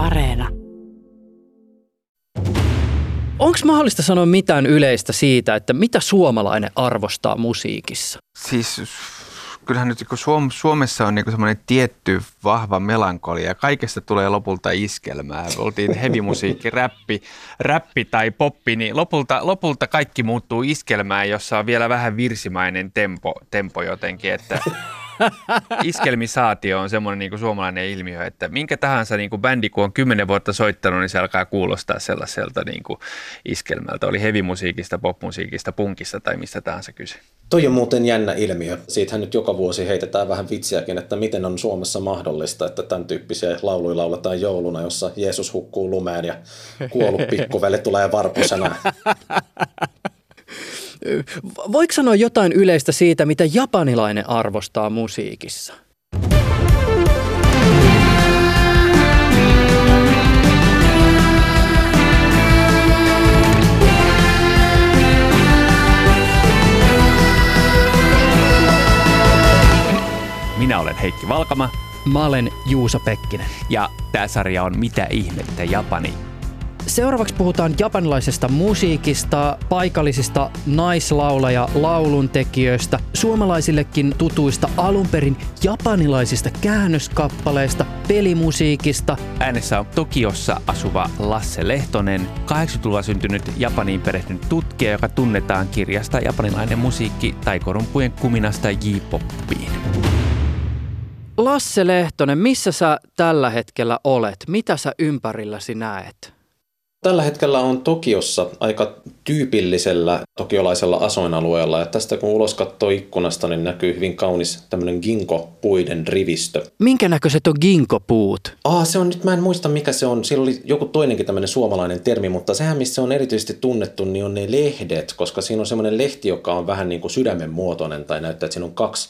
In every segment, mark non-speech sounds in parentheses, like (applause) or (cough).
Areena. Onko mahdollista sanoa mitään yleistä siitä, että mitä suomalainen arvostaa musiikissa? Siis kyllähän nyt kun Suom- Suomessa on niinku semmoinen tietty vahva melankolia ja kaikesta tulee lopulta iskelmää. Oltiin hevimusiikki, (laughs) räppi, räppi tai poppi, niin lopulta, lopulta kaikki muuttuu iskelmään, jossa on vielä vähän virsimainen tempo, tempo jotenkin, että (laughs) iskelmisaatio on semmoinen niin kuin suomalainen ilmiö, että minkä tahansa niin kuin bändi, kun on kymmenen vuotta soittanut, niin se alkaa kuulostaa sellaiselta niin kuin iskelmältä. Oli hevimusiikista, popmusiikista, punkista tai mistä tahansa kyse. Toi on muuten jännä ilmiö. Siitähän nyt joka vuosi heitetään vähän vitsiäkin, että miten on Suomessa mahdollista, että tämän tyyppisiä lauluja lauletaan jouluna, jossa Jeesus hukkuu lumeen ja kuollut (laughs) pikkuveli tulee varpusena. Voiko sanoa jotain yleistä siitä, mitä japanilainen arvostaa musiikissa? Minä olen Heikki Valkama Mä olen Juusa Pekkinen. ja tämä sarja on Mitä ihmettä Japani. Seuraavaksi puhutaan japanilaisesta musiikista, paikallisista naislaulaja lauluntekijöistä, suomalaisillekin tutuista alunperin japanilaisista käännöskappaleista, pelimusiikista. Äänessä on Tokiossa asuva Lasse Lehtonen, 80-luvulla syntynyt Japaniin perehtynyt tutkija, joka tunnetaan kirjasta Japanilainen musiikki taikorumpujen kuminasta J-poppiin. Lasse Lehtonen, missä sä tällä hetkellä olet? Mitä sä ympärilläsi näet? Tällä hetkellä on Tokiossa aika tyypillisellä tokiolaisella asuinalueella ja tästä kun ulos katsoo ikkunasta, niin näkyy hyvin kaunis tämmöinen ginkgo-puiden rivistö. Minkä näköiset on ginkopuut? Aa, se on nyt, mä en muista mikä se on. Sillä oli joku toinenkin tämmöinen suomalainen termi, mutta sehän missä se on erityisesti tunnettu, niin on ne lehdet, koska siinä on semmoinen lehti, joka on vähän niin kuin sydämen muotoinen tai näyttää, että siinä on kaksi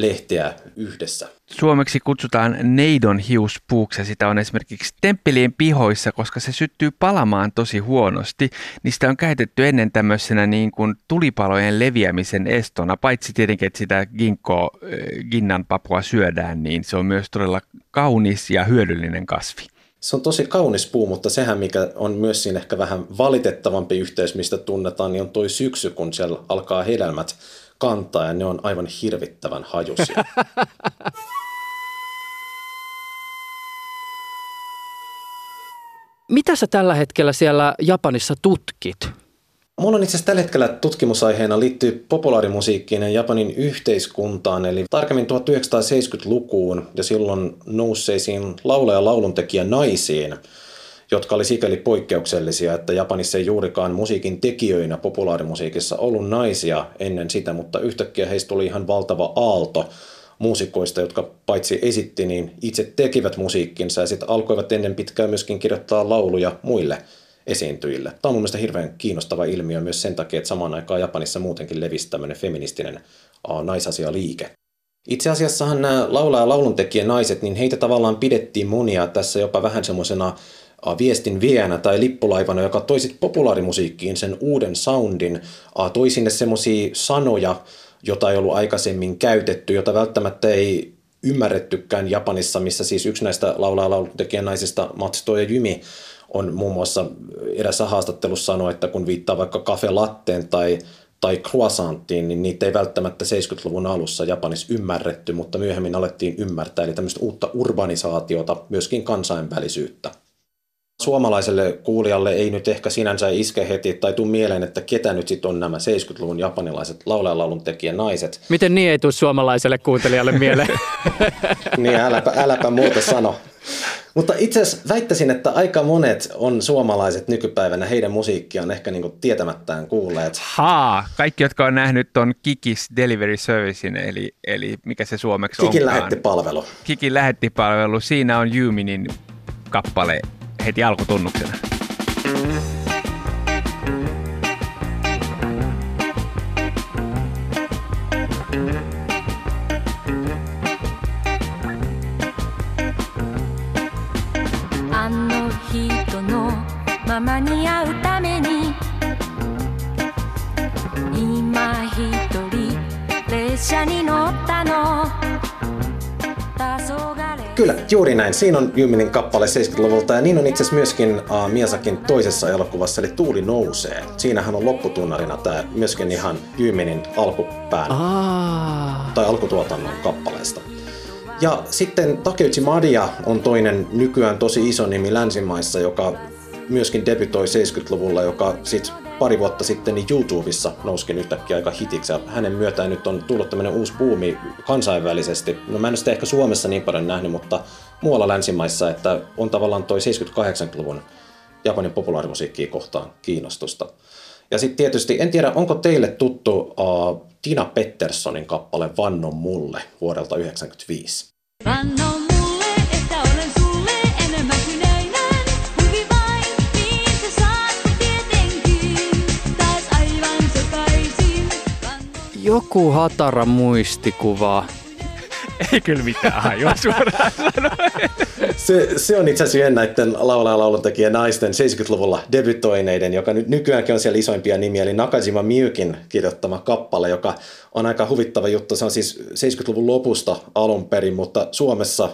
lehteä yhdessä. Suomeksi kutsutaan neidon hiuspuuksi ja sitä on esimerkiksi temppelien pihoissa, koska se syttyy palamaan tosi huonosti. Sitä on käytetty ennen tämmöisenä niin kuin tulipalojen leviämisen estona, paitsi tietenkin, että sitä ginkgo, äh, ginnan papua syödään, niin se on myös todella kaunis ja hyödyllinen kasvi. Se on tosi kaunis puu, mutta sehän mikä on myös siinä ehkä vähän valitettavampi yhteys, mistä tunnetaan, niin on toi syksy, kun siellä alkaa hedelmät kantaa ja ne on aivan hirvittävän hajusia. (laughs) Mitä sä tällä hetkellä siellä Japanissa tutkit? Mulla on itse asiassa tällä hetkellä tutkimusaiheena liittyy populaarimusiikkiin ja Japanin yhteiskuntaan, eli tarkemmin 1970-lukuun ja silloin nousseisiin laulaja- ja lauluntekijä naisiin, jotka oli sikäli poikkeuksellisia, että Japanissa ei juurikaan musiikin tekijöinä populaarimusiikissa ollut naisia ennen sitä, mutta yhtäkkiä heistä tuli ihan valtava aalto muusikoista, jotka paitsi esitti, niin itse tekivät musiikkinsa ja sitten alkoivat ennen pitkää myöskin kirjoittaa lauluja muille esiintyjille. Tämä on mun mielestä hirveän kiinnostava ilmiö myös sen takia, että samaan aikaan Japanissa muutenkin levisi tämmöinen feministinen naisasialiike. Itse asiassahan nämä laulaja- ja lauluntekijä naiset, niin heitä tavallaan pidettiin monia tässä jopa vähän semmoisena viestin vienä tai lippulaivana, joka toi sit populaarimusiikkiin sen uuden soundin, toi sinne semmoisia sanoja, jota ei ollut aikaisemmin käytetty, jota välttämättä ei ymmärrettykään Japanissa, missä siis yksi näistä laulaa naisista Matsuto ja Jymi on muun muassa erässä haastattelussa sanoi, että kun viittaa vaikka kafe latteen tai tai croissanttiin, niin niitä ei välttämättä 70-luvun alussa Japanissa ymmärretty, mutta myöhemmin alettiin ymmärtää, eli tämmöistä uutta urbanisaatiota, myöskin kansainvälisyyttä suomalaiselle kuulijalle ei nyt ehkä sinänsä iske heti tai tuu mieleen, että ketä nyt sitten on nämä 70-luvun japanilaiset laulajalaulun tekijä naiset. Miten niin ei tule suomalaiselle kuuntelijalle mieleen? (laughs) niin, äläpä, äläpä muuta sano. Mutta itse asiassa väittäisin, että aika monet on suomalaiset nykypäivänä, heidän musiikkiaan ehkä niinku tietämättään kuulleet. Haa, kaikki, jotka on nähnyt ton Kikis Delivery Servicein, eli, eli mikä se suomeksi Kikin onkaan. lähettipalvelu. Kikin lähettipalvelu, siinä on Juminin kappale あの人のままにあうためにいまひとりれっしゃにのったの。Kyllä, juuri näin. Siinä on Jyminin kappale 70-luvulta ja niin on itse asiassa myöskin uh, Miasakin toisessa elokuvassa, eli Tuuli nousee. Siinähän on lopputunnarina tämä myöskin ihan Jyminin alkupään Aa. tai alkutuotannon kappaleesta. Ja sitten Takeuchi Madia on toinen nykyään tosi iso nimi länsimaissa, joka myöskin debytoi 70-luvulla, joka sitten pari vuotta sitten niin YouTubessa nouskin yhtäkkiä aika hitiksi. Ja hänen myötään nyt on tullut tämmöinen uusi buumi kansainvälisesti. No mä en sitä ehkä Suomessa niin paljon nähnyt, mutta muualla länsimaissa, että on tavallaan toi 78-luvun Japanin populaarimusiikkia kohtaan kiinnostusta. Ja sitten tietysti, en tiedä, onko teille tuttu uh, Tina Petterssonin kappale Vannon mulle vuodelta 1995? Vanno Joku hatara muistikuva. Ei kyllä mitään hajua suoraan. Se, se on itse asiassa näiden laulaja lauluntekijä naisten 70-luvulla debytoineiden, joka nyt nykyäänkin on siellä isoimpia nimiä, eli Nakajima Miukin kirjoittama kappale, joka on aika huvittava juttu. Se on siis 70-luvun lopusta alun perin, mutta Suomessa,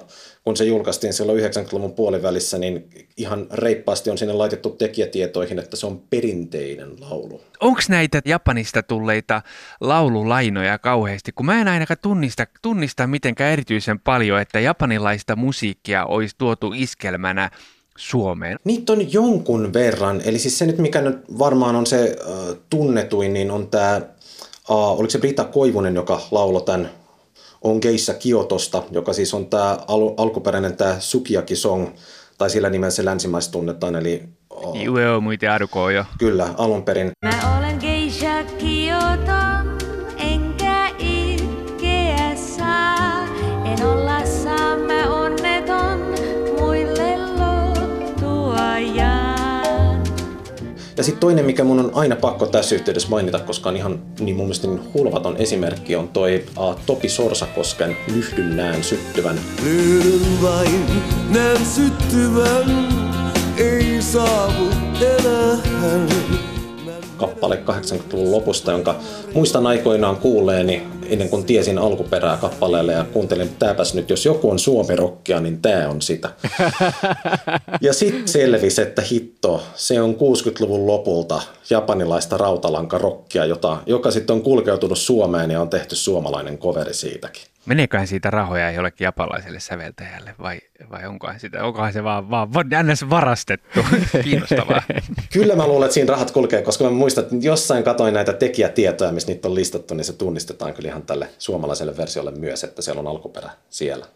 kun se julkaistiin silloin 90-luvun puolivälissä, niin ihan reippaasti on sinne laitettu tekijätietoihin, että se on perinteinen laulu. Onko näitä Japanista tulleita laululainoja kauheasti? Kun mä en ainakaan tunnista, tunnista mitenkään erityisen paljon, että japanilaista musiikkia olisi tuotu iskelmänä Suomeen. Niitä on jonkun verran, eli siis se nyt mikä nyt varmaan on se äh, tunnetuin, niin on tämä, äh, oliko se Brita Koivunen, joka lauloi tämän On Geissa Kiotosta, joka siis on tämä al- alkuperäinen tämä Sukiyaki Song, tai sillä nimellä se länsimaista tunnetaan, eli äh, Joo, muita arkoa jo. kyllä, alun perin. Mä olen geisha Kioton, Ja sitten toinen, mikä mun on aina pakko tässä yhteydessä mainita, koska on ihan niin mun mielestä niin hulvaton esimerkki, on toi uh, Topi Sorsakosken Lyhdyn näen syttyvän Lyhdyn vain, näen syttyvän, ei saavu enää. Kappale 80-luvun lopusta, jonka muistan aikoinaan kuulleeni ennen kuin tiesin alkuperää kappaleelle ja kuuntelin, että tämäpäs nyt, jos joku on suomirokkia, niin tämä on sitä. (laughs) ja sitten selvisi, että hitto, se on 60-luvun lopulta japanilaista rautalankarokkia, jota, joka sitten on kulkeutunut Suomeen ja on tehty suomalainen coveri siitäkin. Meneeköhän siitä rahoja jollekin japalaiselle säveltäjälle vai, vai onkohan, sitä, onkohan se vaan, vaan ns. varastettu? (laughs) Kiinnostavaa. Kyllä mä luulen, että siinä rahat kulkee, koska mä muistan, että jossain katoin näitä tekijätietoja, missä niitä on listattu, niin se tunnistetaan kyllä ihan tälle suomalaiselle versiolle myös, että siellä on alkuperä siellä.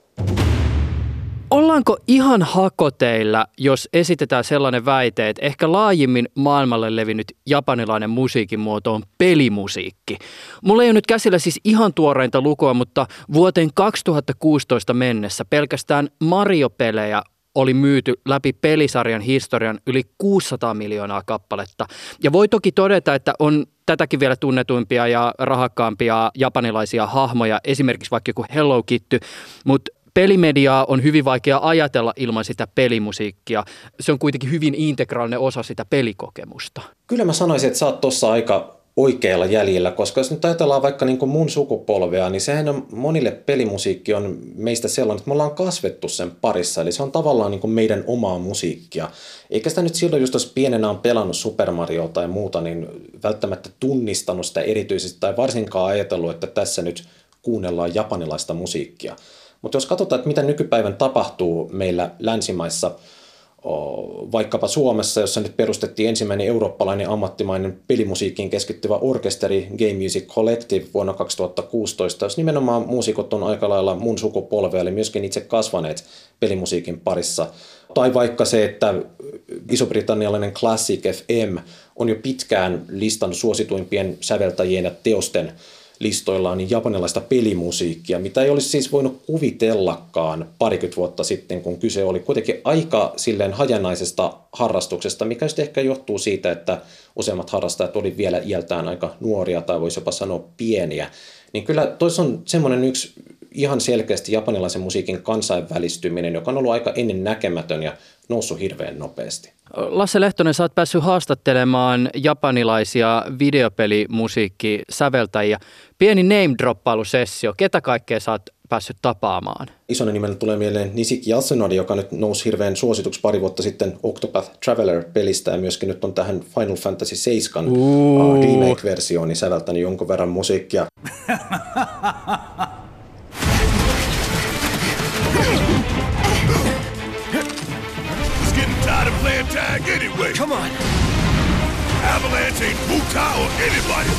Ollaanko ihan hakoteilla, jos esitetään sellainen väite, että ehkä laajimmin maailmalle levinnyt japanilainen musiikin muoto on pelimusiikki? Mulla ei ole nyt käsillä siis ihan tuoreinta lukua, mutta vuoteen 2016 mennessä pelkästään Mario-pelejä oli myyty läpi pelisarjan historian yli 600 miljoonaa kappaletta. Ja voi toki todeta, että on tätäkin vielä tunnetuimpia ja rahakkaampia japanilaisia hahmoja, esimerkiksi vaikka joku Hello Kitty, mutta pelimediaa on hyvin vaikea ajatella ilman sitä pelimusiikkia. Se on kuitenkin hyvin integraalinen osa sitä pelikokemusta. Kyllä mä sanoisin, että sä oot tuossa aika oikealla jäljellä, koska jos nyt ajatellaan vaikka niin kuin mun sukupolvea, niin sehän on monille pelimusiikki on meistä sellainen, että me ollaan kasvettu sen parissa, eli se on tavallaan niin kuin meidän omaa musiikkia. Eikä sitä nyt silloin, just jos pienenä on pelannut Super Mario tai muuta, niin välttämättä tunnistanut sitä erityisesti tai varsinkaan ajatellut, että tässä nyt kuunnellaan japanilaista musiikkia. Mutta jos katsotaan, että mitä nykypäivän tapahtuu meillä länsimaissa, vaikkapa Suomessa, jossa nyt perustettiin ensimmäinen eurooppalainen ammattimainen pelimusiikkiin keskittyvä orkesteri Game Music Collective vuonna 2016, jos nimenomaan muusikot on aika lailla mun sukupolvea, eli myöskin itse kasvaneet pelimusiikin parissa. Tai vaikka se, että iso-britannialainen Classic FM on jo pitkään listannut suosituimpien säveltäjien ja teosten listoillaan niin japanilaista pelimusiikkia, mitä ei olisi siis voinut kuvitellakaan parikymmentä vuotta sitten, kun kyse oli kuitenkin aika silleen hajanaisesta harrastuksesta, mikä sitten ehkä johtuu siitä, että useimmat harrastajat oli vielä iältään aika nuoria tai voisi jopa sanoa pieniä. Niin kyllä tois on semmoinen yksi ihan selkeästi japanilaisen musiikin kansainvälistyminen, joka on ollut aika ennen näkemätön ja noussut hirveän nopeasti. Lasse Lehtonen, sä oot päässyt haastattelemaan japanilaisia videopelimusiikkisäveltäjiä. Pieni name-droppailusessio. Ketä kaikkea sä oot päässyt tapaamaan? Isona nimenä tulee mieleen Nisiki Yasunori, joka nyt nousi hirveän suosituksi pari vuotta sitten Octopath Traveler-pelistä ja myöskin nyt on tähän Final Fantasy 7 uh, remake-versioon niin säveltänyt jonkun verran musiikkia. (laughs) tag anyway. Come on. Avalanche ain't Buta or anybody.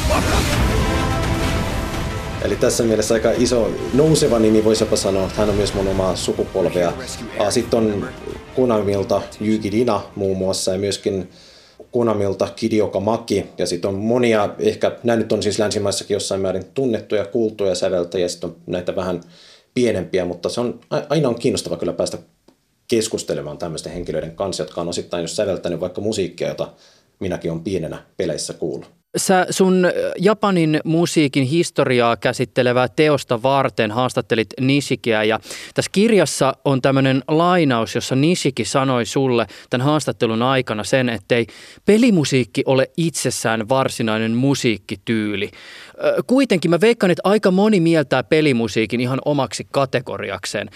Eli tässä mielessä aika iso nouseva nimi, voisi jopa sanoa, että hän on myös mun omaa sukupolvea. Sitten on Konamilta Yuki Dina muun muassa ja myöskin Konamilta Kidioka Maki. Ja sitten on monia, ehkä nämä nyt on siis länsimaissakin jossain määrin tunnettuja, kuultuja säveltäjiä. Sitten on näitä vähän pienempiä, mutta se on aina on kiinnostava kyllä päästä keskustelemaan tämmöisten henkilöiden kanssa, jotka on osittain jos säveltänyt vaikka musiikkia, jota minäkin on pienenä peleissä kuullut. Sä sun Japanin musiikin historiaa käsittelevää teosta varten haastattelit Nishikiä ja tässä kirjassa on tämmöinen lainaus, jossa Nishiki sanoi sulle tämän haastattelun aikana sen, ettei pelimusiikki ole itsessään varsinainen musiikkityyli. Kuitenkin mä veikkaan, että aika moni mieltää pelimusiikin ihan omaksi kategoriakseen.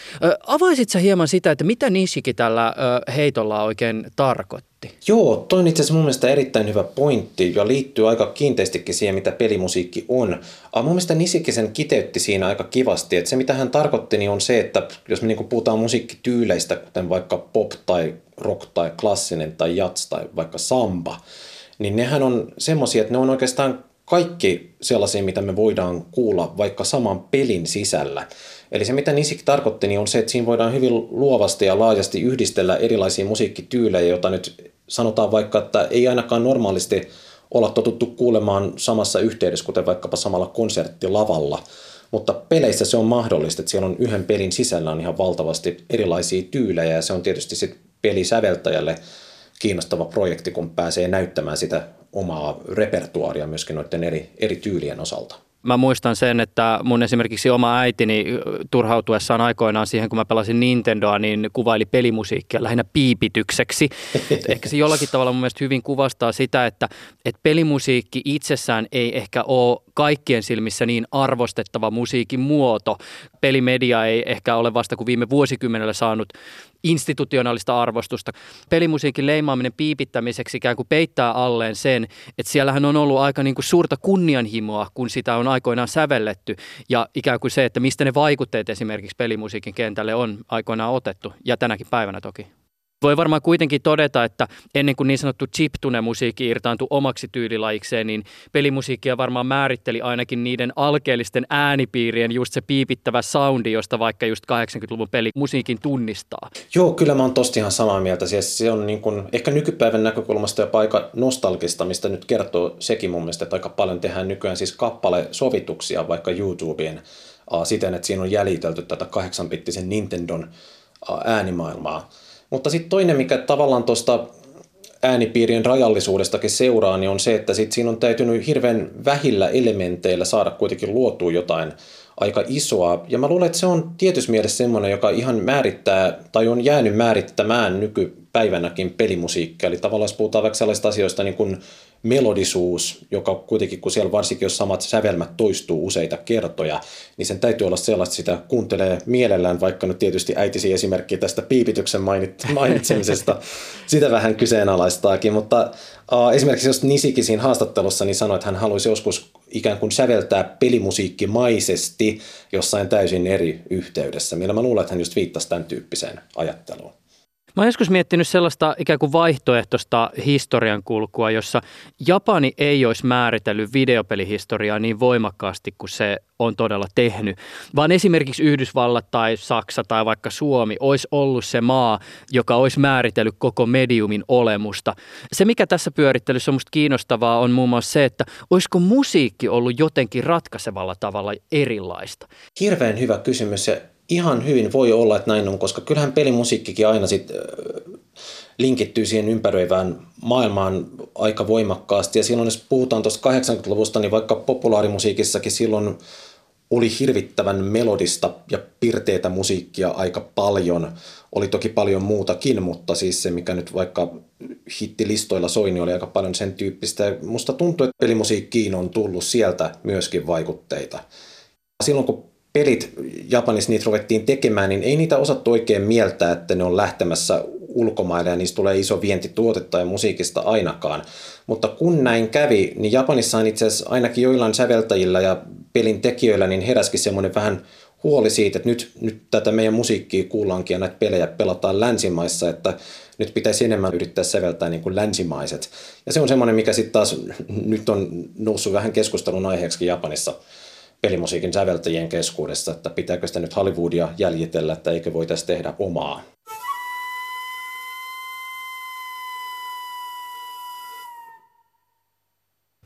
Avaisit sä hieman sitä, että mitä Nishiki tällä heitolla oikein tarkoitti? Joo, toi on itse asiassa mun mielestä erittäin hyvä pointti ja liittyy aika kiinteästikin siihen, mitä pelimusiikki on. Mun mielestä Nishiki sen kiteytti siinä aika kivasti, että se mitä hän tarkoitti niin on se, että jos me niin puhutaan musiikkityyleistä, kuten vaikka pop tai rock tai klassinen tai jats tai vaikka samba, niin nehän on semmoisia, että ne on oikeastaan kaikki sellaisia, mitä me voidaan kuulla vaikka saman pelin sisällä. Eli se, mitä Nisik tarkoitti, niin on se, että siinä voidaan hyvin luovasti ja laajasti yhdistellä erilaisia musiikkityylejä, joita nyt sanotaan vaikka, että ei ainakaan normaalisti olla totuttu kuulemaan samassa yhteydessä, kuten vaikkapa samalla konserttilavalla. Mutta peleissä se on mahdollista, että siellä on yhden pelin sisällä on ihan valtavasti erilaisia tyylejä ja se on tietysti sitten pelisäveltäjälle kiinnostava projekti, kun pääsee näyttämään sitä omaa repertuaaria myöskin noiden eri, eri tyylien osalta. Mä muistan sen, että mun esimerkiksi oma äitini turhautuessaan aikoinaan siihen, kun mä pelasin Nintendoa, niin kuvaili pelimusiikkia lähinnä piipitykseksi. ehkä se jollakin tavalla mun mielestä hyvin kuvastaa sitä, että, että pelimusiikki itsessään ei ehkä ole kaikkien silmissä niin arvostettava musiikin muoto. Pelimedia ei ehkä ole vasta kuin viime vuosikymmenellä saanut institutionaalista arvostusta. Pelimusiikin leimaaminen piipittämiseksi ikään kuin peittää alleen sen, että siellähän on ollut aika niin kuin suurta kunnianhimoa, kun sitä on aikoinaan sävelletty. Ja ikään kuin se, että mistä ne vaikutteet esimerkiksi pelimusiikin kentälle on aikoinaan otettu, ja tänäkin päivänä toki. Voi varmaan kuitenkin todeta, että ennen kuin niin sanottu chiptune-musiikki irtaantui omaksi tyylilajikseen, niin pelimusiikkia varmaan määritteli ainakin niiden alkeellisten äänipiirien just se piipittävä soundi, josta vaikka just 80-luvun pelimusiikin tunnistaa. Joo, kyllä mä oon tosti ihan samaa mieltä. Siis se on niin kuin, ehkä nykypäivän näkökulmasta jopa aika nostalgista, mistä nyt kertoo sekin mun mielestä, että aika paljon tehdään nykyään siis kappale-sovituksia vaikka YouTubeen siten, että siinä on jäljitelty tätä kahdeksanpittisen Nintendon äänimaailmaa. Mutta sitten toinen, mikä tavallaan tuosta äänipiirien rajallisuudestakin seuraa, niin on se, että sit siinä on täytynyt hirveän vähillä elementeillä saada kuitenkin luotua jotain aika isoa. Ja mä luulen, että se on tietyssä mielessä semmoinen, joka ihan määrittää tai on jäänyt määrittämään nykypäivänäkin pelimusiikkia. Eli tavallaan jos puhutaan vaikka sellaisista asioista niin kuin melodisuus, joka kuitenkin, kun siellä varsinkin jos samat sävelmät toistuu useita kertoja, niin sen täytyy olla sellaista, sitä kuuntelee mielellään, vaikka nyt tietysti äitisi esimerkki tästä piipityksen (laughs) mainitsemisesta, sitä vähän kyseenalaistaakin, mutta uh, esimerkiksi jos Nisiki siinä haastattelussa niin sanoi, että hän haluaisi joskus ikään kuin säveltää pelimusiikkimaisesti jossain täysin eri yhteydessä, millä mä luulen, että hän just viittasi tämän tyyppiseen ajatteluun. Mä oon joskus miettinyt sellaista ikään kuin vaihtoehtoista historian kulkua, jossa Japani ei olisi määritellyt videopelihistoriaa niin voimakkaasti kuin se on todella tehnyt, vaan esimerkiksi Yhdysvallat tai Saksa tai vaikka Suomi olisi ollut se maa, joka olisi määritellyt koko mediumin olemusta. Se, mikä tässä pyörittelyssä on musta kiinnostavaa, on muun muassa se, että olisiko musiikki ollut jotenkin ratkaisevalla tavalla erilaista? Hirveän hyvä kysymys ja ihan hyvin voi olla, että näin on, koska kyllähän pelimusiikkikin aina sitten linkittyy siihen ympäröivään maailmaan aika voimakkaasti. Ja silloin jos puhutaan tuosta 80-luvusta, niin vaikka populaarimusiikissakin silloin oli hirvittävän melodista ja pirteitä musiikkia aika paljon. Oli toki paljon muutakin, mutta siis se, mikä nyt vaikka hittilistoilla soi, niin oli aika paljon sen tyyppistä. Musta tuntuu, että pelimusiikkiin on tullut sieltä myöskin vaikutteita. Silloin kun pelit Japanissa niitä ruvettiin tekemään, niin ei niitä osattu oikein mieltää, että ne on lähtemässä ulkomaille ja niistä tulee iso vientituotetta ja musiikista ainakaan. Mutta kun näin kävi, niin Japanissa on itse asiassa ainakin joillain säveltäjillä ja pelin tekijöillä niin heräskin semmoinen vähän huoli siitä, että nyt, nyt tätä meidän musiikkia kuullaankin ja näitä pelejä pelataan länsimaissa, että nyt pitäisi enemmän yrittää säveltää niin kuin länsimaiset. Ja se on semmoinen, mikä sitten taas nyt on noussut vähän keskustelun aiheeksi Japanissa pelimusiikin säveltäjien keskuudessa, että pitääkö sitä nyt Hollywoodia jäljitellä, että eikö voitaisiin tehdä omaa.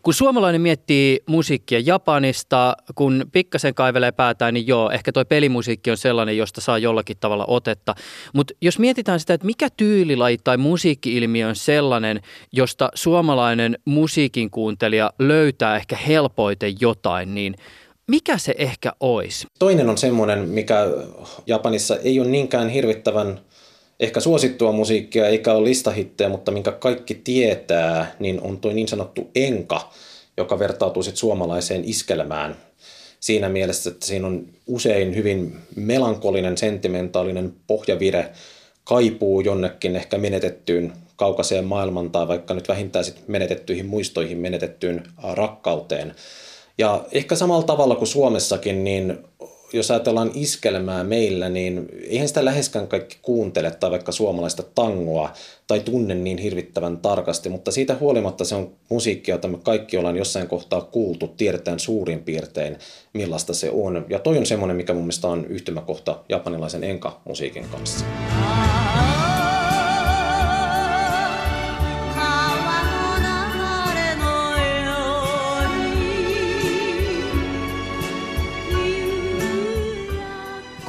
Kun suomalainen miettii musiikkia Japanista, kun pikkasen kaivelee päätään, niin joo, ehkä toi pelimusiikki on sellainen, josta saa jollakin tavalla otetta. Mutta jos mietitään sitä, että mikä tyylilaji tai musiikki-ilmiö on sellainen, josta suomalainen musiikin kuuntelija löytää ehkä helpoiten jotain, niin mikä se ehkä olisi? Toinen on semmoinen, mikä Japanissa ei ole niinkään hirvittävän ehkä suosittua musiikkia eikä ole listahittejä, mutta minkä kaikki tietää, niin on tuo niin sanottu enka, joka vertautuu sitten suomalaiseen iskelmään. Siinä mielessä, että siinä on usein hyvin melankolinen, sentimentaalinen pohjavire, kaipuu jonnekin ehkä menetettyyn kaukaiseen maailman tai vaikka nyt vähintään sit menetettyihin muistoihin, menetettyyn rakkauteen. Ja ehkä samalla tavalla kuin Suomessakin, niin jos ajatellaan iskelmää meillä, niin eihän sitä läheskään kaikki kuuntele tai vaikka suomalaista tangoa tai tunne niin hirvittävän tarkasti, mutta siitä huolimatta se on musiikkia, jota me kaikki ollaan jossain kohtaa kuultu, tiedetään suurin piirtein millaista se on. Ja toi on semmoinen, mikä mun mielestä on yhtymäkohta japanilaisen enka-musiikin kanssa. 川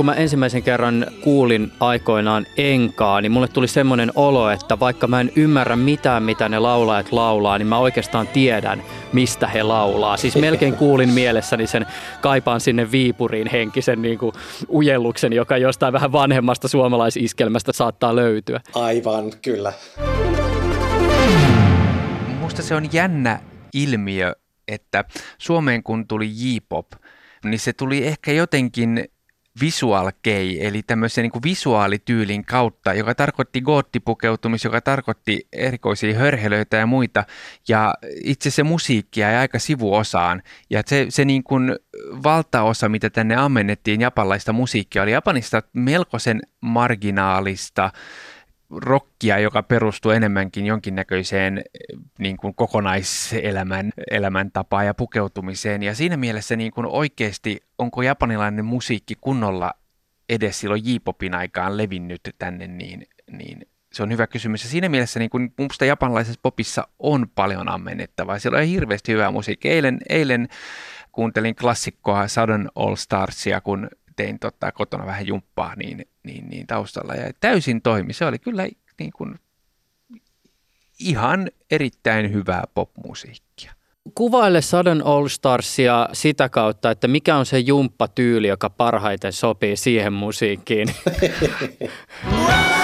Kun mä ensimmäisen kerran kuulin aikoinaan enkaa, niin mulle tuli semmoinen olo, että vaikka mä en ymmärrä mitään, mitä ne laulajat laulaa, niin mä oikeastaan tiedän, mistä he laulaa. Siis melkein kuulin mielessäni sen kaipaan sinne Viipuriin henkisen niin kuin ujelluksen, joka jostain vähän vanhemmasta suomalaisiskelmästä saattaa löytyä. Aivan, kyllä. Musta se on jännä ilmiö, että Suomeen kun tuli J-pop, niin se tuli ehkä jotenkin visual kei, eli tämmöisen niin kuin visuaalityylin kautta, joka tarkoitti goottipukeutumista, joka tarkoitti erikoisia hörhelöitä ja muita, ja itse se musiikki jäi aika sivuosaan, ja se, se niin kuin valtaosa, mitä tänne ammennettiin japanlaista musiikkia, oli Japanista melkoisen marginaalista, rockia, joka perustuu enemmänkin jonkinnäköiseen eh, niin kuin kokonaiselämän elämäntapaan ja pukeutumiseen. Ja siinä mielessä niin kuin oikeasti, onko japanilainen musiikki kunnolla edes silloin J-popin aikaan levinnyt tänne, niin, niin se on hyvä kysymys. Ja siinä mielessä niin kuin minusta japanlaisessa popissa on paljon ammennettavaa. Siellä on hirveästi hyvää musiikkia. Eilen, eilen kuuntelin klassikkoa Southern All Starsia, kun tein tota, kotona vähän jumppaa niin, niin, niin taustalla ja täysin toimi. Se oli kyllä niin kuin, ihan erittäin hyvää popmusiikkia. Kuvaile Sudden All Starsia sitä kautta, että mikä on se jumppatyyli, joka parhaiten sopii siihen musiikkiin. (laughs)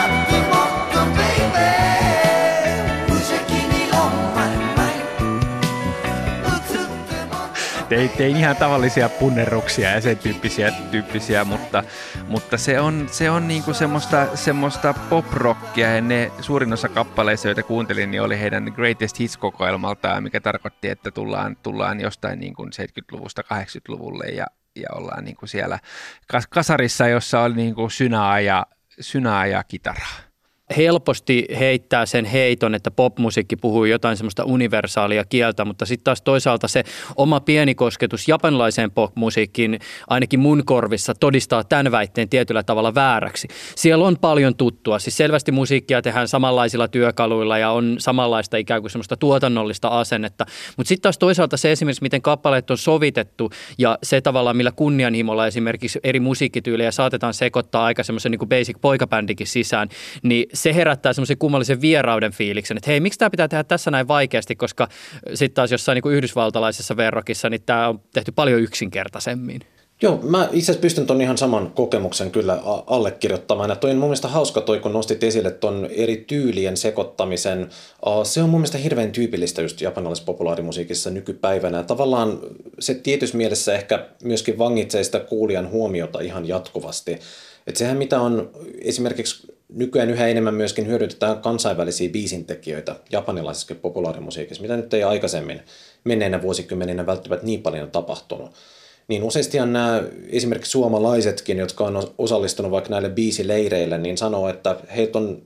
Tein, tein ihan tavallisia punnerruksia ja sen tyyppisiä, tyyppisiä mutta, mutta se on, se on niinku semmoista, semmoista pop-rockia ja ne suurin osa kappaleista, joita kuuntelin, niin oli heidän Greatest Hits-kokoelmaltaan, mikä tarkoitti, että tullaan, tullaan jostain niin kuin 70-luvusta 80-luvulle ja, ja ollaan niin kuin siellä kas- kasarissa, jossa oli niin kuin synaa ja, synaa ja kitaraa helposti heittää sen heiton, että popmusiikki puhuu jotain semmoista universaalia kieltä, mutta sitten taas toisaalta se oma pieni kosketus japanilaiseen popmusiikkiin ainakin mun korvissa todistaa tämän väitteen tietyllä tavalla vääräksi. Siellä on paljon tuttua, siis selvästi musiikkia tehdään samanlaisilla työkaluilla ja on samanlaista ikään kuin semmoista tuotannollista asennetta, mutta sitten taas toisaalta se esimerkiksi, miten kappaleet on sovitettu ja se tavallaan, millä kunnianhimolla esimerkiksi eri musiikkityylejä saatetaan sekoittaa aika semmoisen niin kuin basic poikabändikin sisään, niin se herättää semmoisen kummallisen vierauden fiiliksen, että hei, miksi tämä pitää tehdä tässä näin vaikeasti, koska sitten taas jossain niin kuin yhdysvaltalaisessa verrokissa, niin tämä on tehty paljon yksinkertaisemmin. Joo, mä itse asiassa pystyn ton ihan saman kokemuksen kyllä allekirjoittamaan. Ja toi on mun mielestä hauska toi, kun nostit esille ton eri tyylien sekoittamisen. Se on mun mielestä hirveän tyypillistä just japanilaisessa populaarimusiikissa nykypäivänä. Tavallaan se tietyssä mielessä ehkä myöskin vangitsee sitä kuulijan huomiota ihan jatkuvasti. Et sehän mitä on esimerkiksi nykyään yhä enemmän myöskin hyödytetään kansainvälisiä biisintekijöitä japanilaisessa populaarimusiikissa, mitä nyt ei aikaisemmin menneinä vuosikymmeninä välttämättä niin paljon tapahtunut niin useastihan nämä esimerkiksi suomalaisetkin, jotka on osallistunut vaikka näille biisileireille, niin sanoo, että heitä on,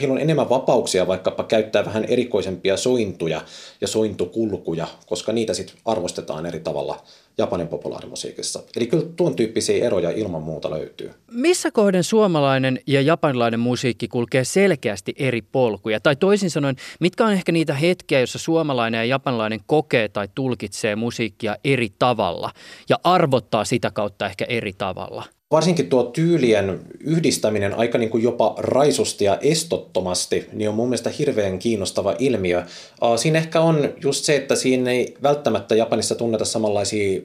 heillä on enemmän vapauksia vaikkapa käyttää vähän erikoisempia sointuja ja sointukulkuja, koska niitä sitten arvostetaan eri tavalla Japanin populaarimusiikissa. Eli kyllä tuon tyyppisiä eroja ilman muuta löytyy. Missä kohden suomalainen ja japanilainen musiikki kulkee selkeästi eri polkuja? Tai toisin sanoen, mitkä on ehkä niitä hetkiä, joissa suomalainen ja japanilainen kokee tai tulkitsee musiikkia eri tavalla ja arvottaa sitä kautta ehkä eri tavalla? Varsinkin tuo tyylien yhdistäminen aika niin kuin jopa raisusti ja estottomasti, niin on mun mielestä hirveän kiinnostava ilmiö. Siinä ehkä on just se, että siinä ei välttämättä Japanissa tunneta samanlaisia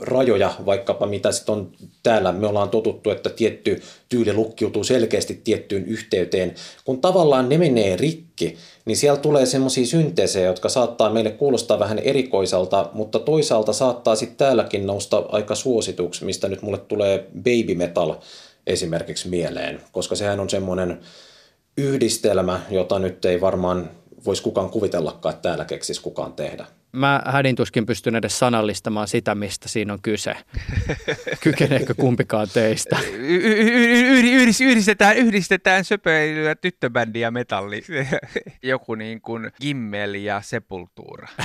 rajoja, vaikkapa mitä sitten on täällä. Me ollaan totuttu, että tietty tyyli lukkiutuu selkeästi tiettyyn yhteyteen. Kun tavallaan ne menee rikki, niin siellä tulee semmoisia synteesejä, jotka saattaa meille kuulostaa vähän erikoiselta, mutta toisaalta saattaa sitten täälläkin nousta aika suosituksi, mistä nyt mulle tulee baby metal esimerkiksi mieleen, koska sehän on semmoinen yhdistelmä, jota nyt ei varmaan voisi kukaan kuvitellakaan, että täällä keksisi kukaan tehdä. Mä hädin tuskin pystyn edes sanallistamaan sitä, mistä siinä on kyse. (laughs) Kykeneekö kumpikaan teistä? Y- y- y- yhdistetään, yhdistetään söpöilyä, tyttöbändi ja metalli. (laughs) Joku niin kuin Gimmel ja Sepultura. (laughs)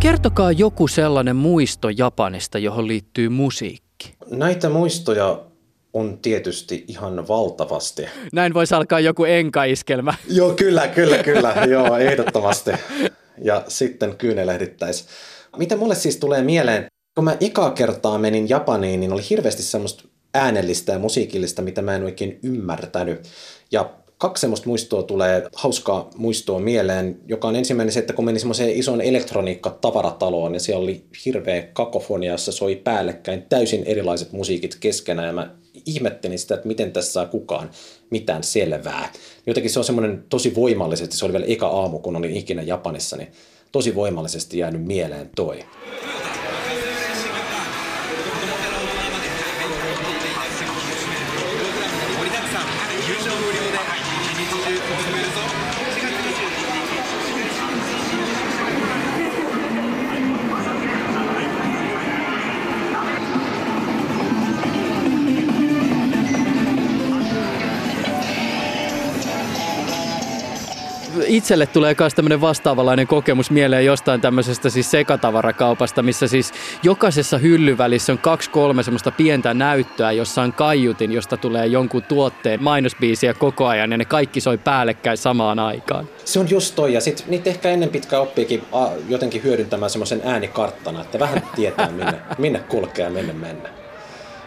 Kertokaa joku sellainen muisto Japanista, johon liittyy musiikki. Näitä muistoja on tietysti ihan valtavasti. Näin voisi alkaa joku enkaiskelmä. Joo, kyllä, kyllä, kyllä. Joo, ehdottomasti. Ja sitten kyynelehdittäisi. Mitä mulle siis tulee mieleen, kun mä ekaa kertaa menin Japaniin, niin oli hirveästi semmoista äänellistä ja musiikillista, mitä mä en oikein ymmärtänyt. Ja kaksi semmoista muistoa tulee, hauskaa muistoa mieleen, joka on ensimmäinen se, että kun menin semmoiseen ison elektroniikka-tavarataloon ja siellä oli hirveä kakofonia, jossa soi päällekkäin täysin erilaiset musiikit keskenään ja mä ihmettelin sitä, että miten tässä saa kukaan mitään selvää. Jotenkin se on semmoinen tosi voimallisesti, se oli vielä eka aamu, kun olin ikinä Japanissa, niin tosi voimallisesti jäänyt mieleen toi. Itselle tulee myös tämmöinen vastaavanlainen kokemus mieleen jostain tämmöisestä siis sekatavarakaupasta, missä siis jokaisessa hyllyvälissä on kaksi kolme semmoista pientä näyttöä, jossa on kaiutin, josta tulee jonkun tuotteen mainosbiisiä koko ajan ja ne kaikki soi päällekkäin samaan aikaan. Se on just toi, ja sitten niitä ehkä ennen pitkään oppiikin jotenkin hyödyntämään semmoisen äänikarttana, että vähän tietää minne, minne kulkea ja minne mennä.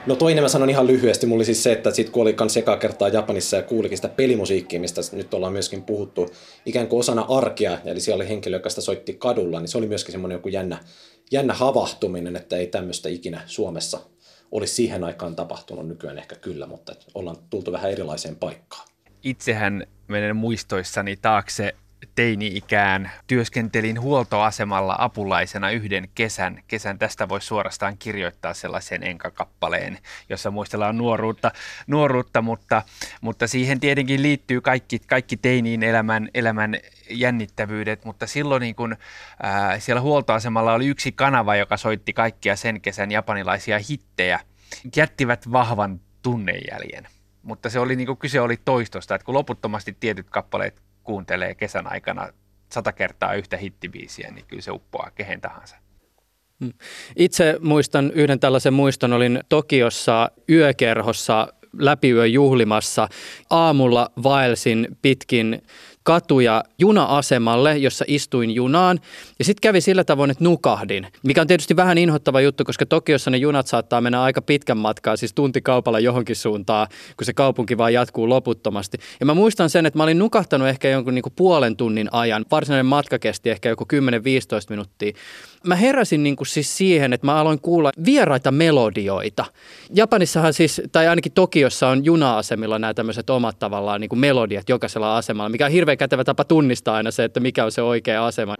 No toinen mä sanon ihan lyhyesti, mulla oli siis se, että sit kun oli kans ekaa kertaa Japanissa ja kuulikin sitä pelimusiikkia, mistä nyt ollaan myöskin puhuttu ikään kuin osana arkea, eli siellä oli henkilö, joka sitä soitti kadulla, niin se oli myöskin semmoinen joku jännä, jännä havahtuminen, että ei tämmöistä ikinä Suomessa olisi siihen aikaan tapahtunut, nykyään ehkä kyllä, mutta ollaan tultu vähän erilaiseen paikkaan. Itsehän menen muistoissani taakse teini-ikään työskentelin huoltoasemalla apulaisena yhden kesän. Kesän tästä voisi suorastaan kirjoittaa sellaisen enkakappaleen, jossa muistellaan nuoruutta, nuoruutta mutta, mutta siihen tietenkin liittyy kaikki, kaikki teiniin elämän, elämän jännittävyydet, mutta silloin niin kun, ää, siellä huoltoasemalla oli yksi kanava, joka soitti kaikkia sen kesän japanilaisia hittejä. Jättivät vahvan tunnejäljen mutta se oli niin kuin kyse oli toistosta, että kun loputtomasti tietyt kappaleet kuuntelee kesän aikana sata kertaa yhtä hittibiisiä, niin kyllä se uppoaa kehen tahansa. Mm. Itse muistan yhden tällaisen muiston, olin Tokiossa yökerhossa läpiyö juhlimassa. Aamulla vaelsin pitkin katuja juna-asemalle, jossa istuin junaan. Ja sitten kävi sillä tavoin, että nukahdin, mikä on tietysti vähän inhottava juttu, koska Tokiossa ne junat saattaa mennä aika pitkän matkaa, siis tuntikaupalla johonkin suuntaan, kun se kaupunki vaan jatkuu loputtomasti. Ja mä muistan sen, että mä olin nukahtanut ehkä jonkun niin kuin puolen tunnin ajan. Varsinainen matka kesti ehkä joku 10-15 minuuttia. Mä heräsin niin kuin siis siihen, että mä aloin kuulla vieraita melodioita. Japanissahan siis, tai ainakin Tokiossa on juna-asemilla nämä tämmöiset omat tavallaan niin kuin melodiat jokaisella asemalla, mikä on hirveän kätevä tapa tunnistaa aina se, että mikä on se oikea asema.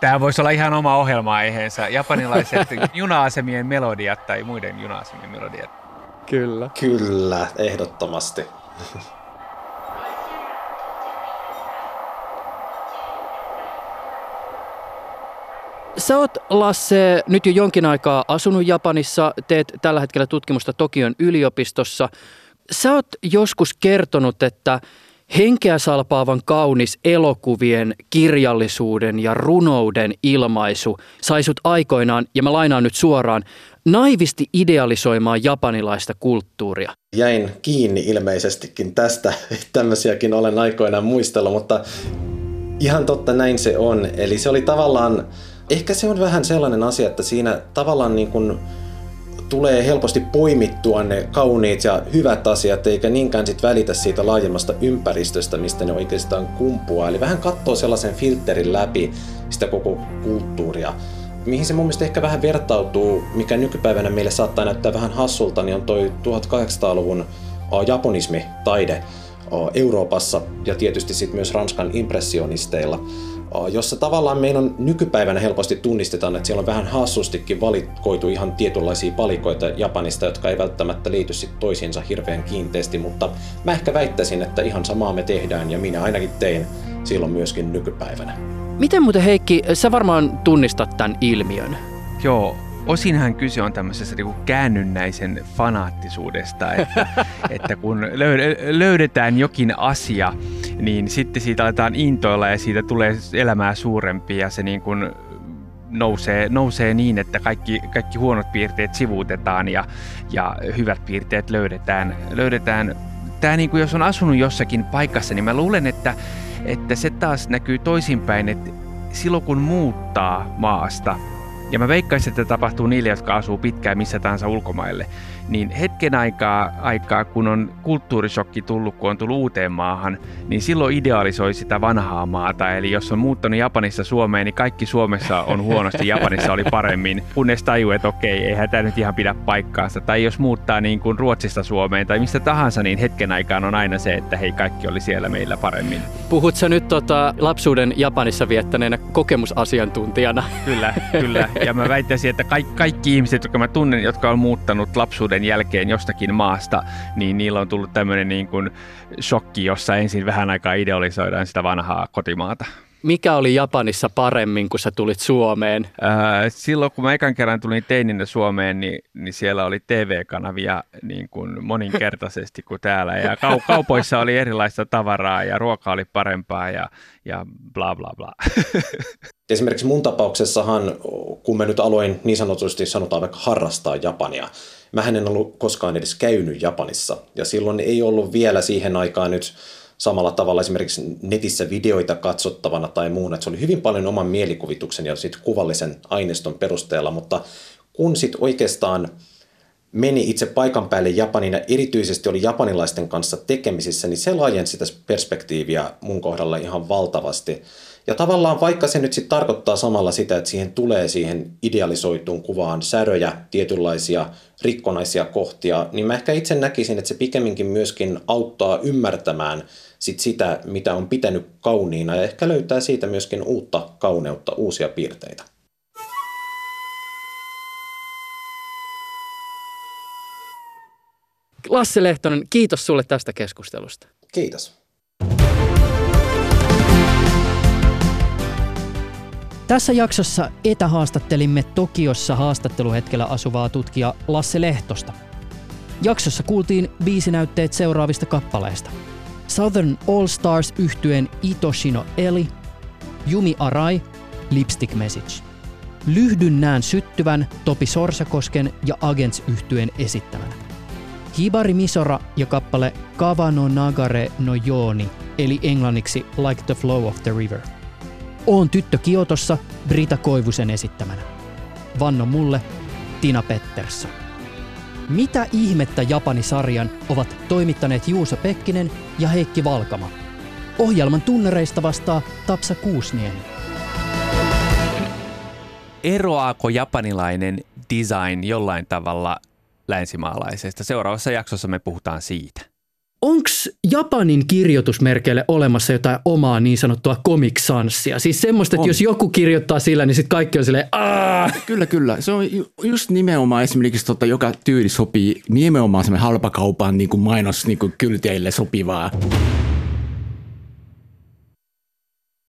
Tämä voisi olla ihan oma ohjelma-aiheensa. Japanilaiset (laughs) juna-asemien melodiat tai muiden juna-asemien melodiat. Kyllä. Kyllä, ehdottomasti. Sä oot, Lasse, nyt jo jonkin aikaa asunut Japanissa, teet tällä hetkellä tutkimusta Tokion yliopistossa. Sä oot joskus kertonut, että henkeä salpaavan kaunis elokuvien, kirjallisuuden ja runouden ilmaisu sai sut aikoinaan, ja mä lainaan nyt suoraan, naivisti idealisoimaan japanilaista kulttuuria. Jäin kiinni ilmeisestikin tästä, tämmöisiäkin olen aikoinaan muistellut, mutta ihan totta näin se on. Eli se oli tavallaan, ehkä se on vähän sellainen asia, että siinä tavallaan niin kuin tulee helposti poimittua ne kauniit ja hyvät asiat, eikä niinkään sit välitä siitä laajemmasta ympäristöstä, mistä ne oikeastaan kumpuaa. Eli vähän katsoo sellaisen filterin läpi sitä koko kulttuuria. Mihin se mun mielestä ehkä vähän vertautuu, mikä nykypäivänä meille saattaa näyttää vähän hassulta, niin on toi 1800-luvun japonismi-taide Euroopassa ja tietysti sitten myös Ranskan impressionisteilla jossa tavallaan meidän on nykypäivänä helposti tunnistetaan, että siellä on vähän hassustikin valikoitu ihan tietynlaisia palikoita Japanista, jotka ei välttämättä liity sit toisiinsa hirveän kiinteästi, mutta mä ehkä väittäisin, että ihan samaa me tehdään ja minä ainakin tein silloin myöskin nykypäivänä. Miten muuten Heikki, sä varmaan tunnistat tämän ilmiön? Joo, osinhan kyse on tämmöisestä niin käännynnäisen fanaattisuudesta, että, (laughs) että kun löydetään jokin asia, niin sitten siitä aletaan intoilla ja siitä tulee elämää suurempi ja se niin kuin nousee, nousee niin, että kaikki, kaikki huonot piirteet sivuutetaan ja, ja hyvät piirteet löydetään. löydetään. Tämä niin kuin jos on asunut jossakin paikassa, niin mä luulen, että, että se taas näkyy toisinpäin, että silloin kun muuttaa maasta, ja mä veikkaisin, että tapahtuu niille, jotka asuu pitkään missä tahansa ulkomaille, niin hetken aikaa, aikaa, kun on kulttuurishokki tullut, kun on tullut uuteen maahan, niin silloin idealisoi sitä vanhaa maata. Eli jos on muuttanut Japanissa Suomeen, niin kaikki Suomessa on huonosti, (laughs) Japanissa oli paremmin, kunnes tajuu, että okei, eihän tämä nyt ihan pidä paikkaansa. Tai jos muuttaa niin kuin Ruotsista Suomeen tai mistä tahansa, niin hetken aikaan on aina se, että hei, kaikki oli siellä meillä paremmin. Puhut sä nyt tota, lapsuuden Japanissa viettäneenä kokemusasiantuntijana? Kyllä, kyllä. Ja mä väittäisin, että kaikki, kaikki ihmiset, jotka mä tunnen, jotka on muuttanut lapsuuden jälkeen jostakin maasta, niin niillä on tullut tämmöinen niin kuin shokki, jossa ensin vähän aikaa idealisoidaan sitä vanhaa kotimaata. Mikä oli Japanissa paremmin, kun sä tulit Suomeen? Ää, silloin kun mä ekan kerran tulin teininä Suomeen, niin, niin siellä oli TV-kanavia niin kuin moninkertaisesti kuin täällä. Ja kau- (laughs) kaupoissa oli erilaista tavaraa ja ruoka oli parempaa ja, ja bla bla bla. (laughs) Esimerkiksi mun tapauksessahan, kun mä nyt aloin niin sanotusti sanotaan vaikka harrastaa Japania, mä en ollut koskaan edes käynyt Japanissa. Ja silloin ei ollut vielä siihen aikaan nyt samalla tavalla esimerkiksi netissä videoita katsottavana tai muuna. Että se oli hyvin paljon oman mielikuvituksen ja sit kuvallisen aineiston perusteella, mutta kun sitten oikeastaan meni itse paikan päälle Japanin ja erityisesti oli japanilaisten kanssa tekemisissä, niin se laajensi sitä perspektiiviä mun kohdalla ihan valtavasti. Ja tavallaan vaikka se nyt sitten tarkoittaa samalla sitä, että siihen tulee siihen idealisoituun kuvaan säröjä, tietynlaisia rikkonaisia kohtia, niin mä ehkä itse näkisin, että se pikemminkin myöskin auttaa ymmärtämään sit sitä, mitä on pitänyt kauniina ja ehkä löytää siitä myöskin uutta kauneutta, uusia piirteitä. Lasse Lehtonen, kiitos sulle tästä keskustelusta. Kiitos. Tässä jaksossa etähaastattelimme Tokiossa haastatteluhetkellä asuvaa tutkija Lasse Lehtosta. Jaksossa kuultiin biisinäytteet seuraavista kappaleista. Southern All Stars yhtyeen Itoshino Eli, Yumi Arai, Lipstick Message. Lyhdyn nään syttyvän Topi Sorsakosken ja Agents yhtyen esittämänä. Hibari Misora ja kappale Kavano Nagare no Jooni, eli englanniksi Like the Flow of the River. Oon tyttö Kiotossa Brita Koivusen esittämänä. Vanno mulle Tina Pettersson. Mitä ihmettä Japani-sarjan ovat toimittaneet Juuso Pekkinen ja Heikki Valkama? Ohjelman tunnereista vastaa Tapsa Kuusniemi. Eroaako japanilainen design jollain tavalla länsimaalaisesta? Seuraavassa jaksossa me puhutaan siitä. Onks Japanin kirjoitusmerkeille olemassa jotain omaa niin sanottua comic sanssia? Siis semmoista, että On. jos joku kirjoittaa sillä, niin sitten kaikki on silleen, Aa! Kyllä, kyllä. Se on ju- just nimenomaan esimerkiksi, tota, joka tyyli sopii nimenomaan semmoinen halpakaupan niin kuin mainos niin kuin kylteille sopivaa.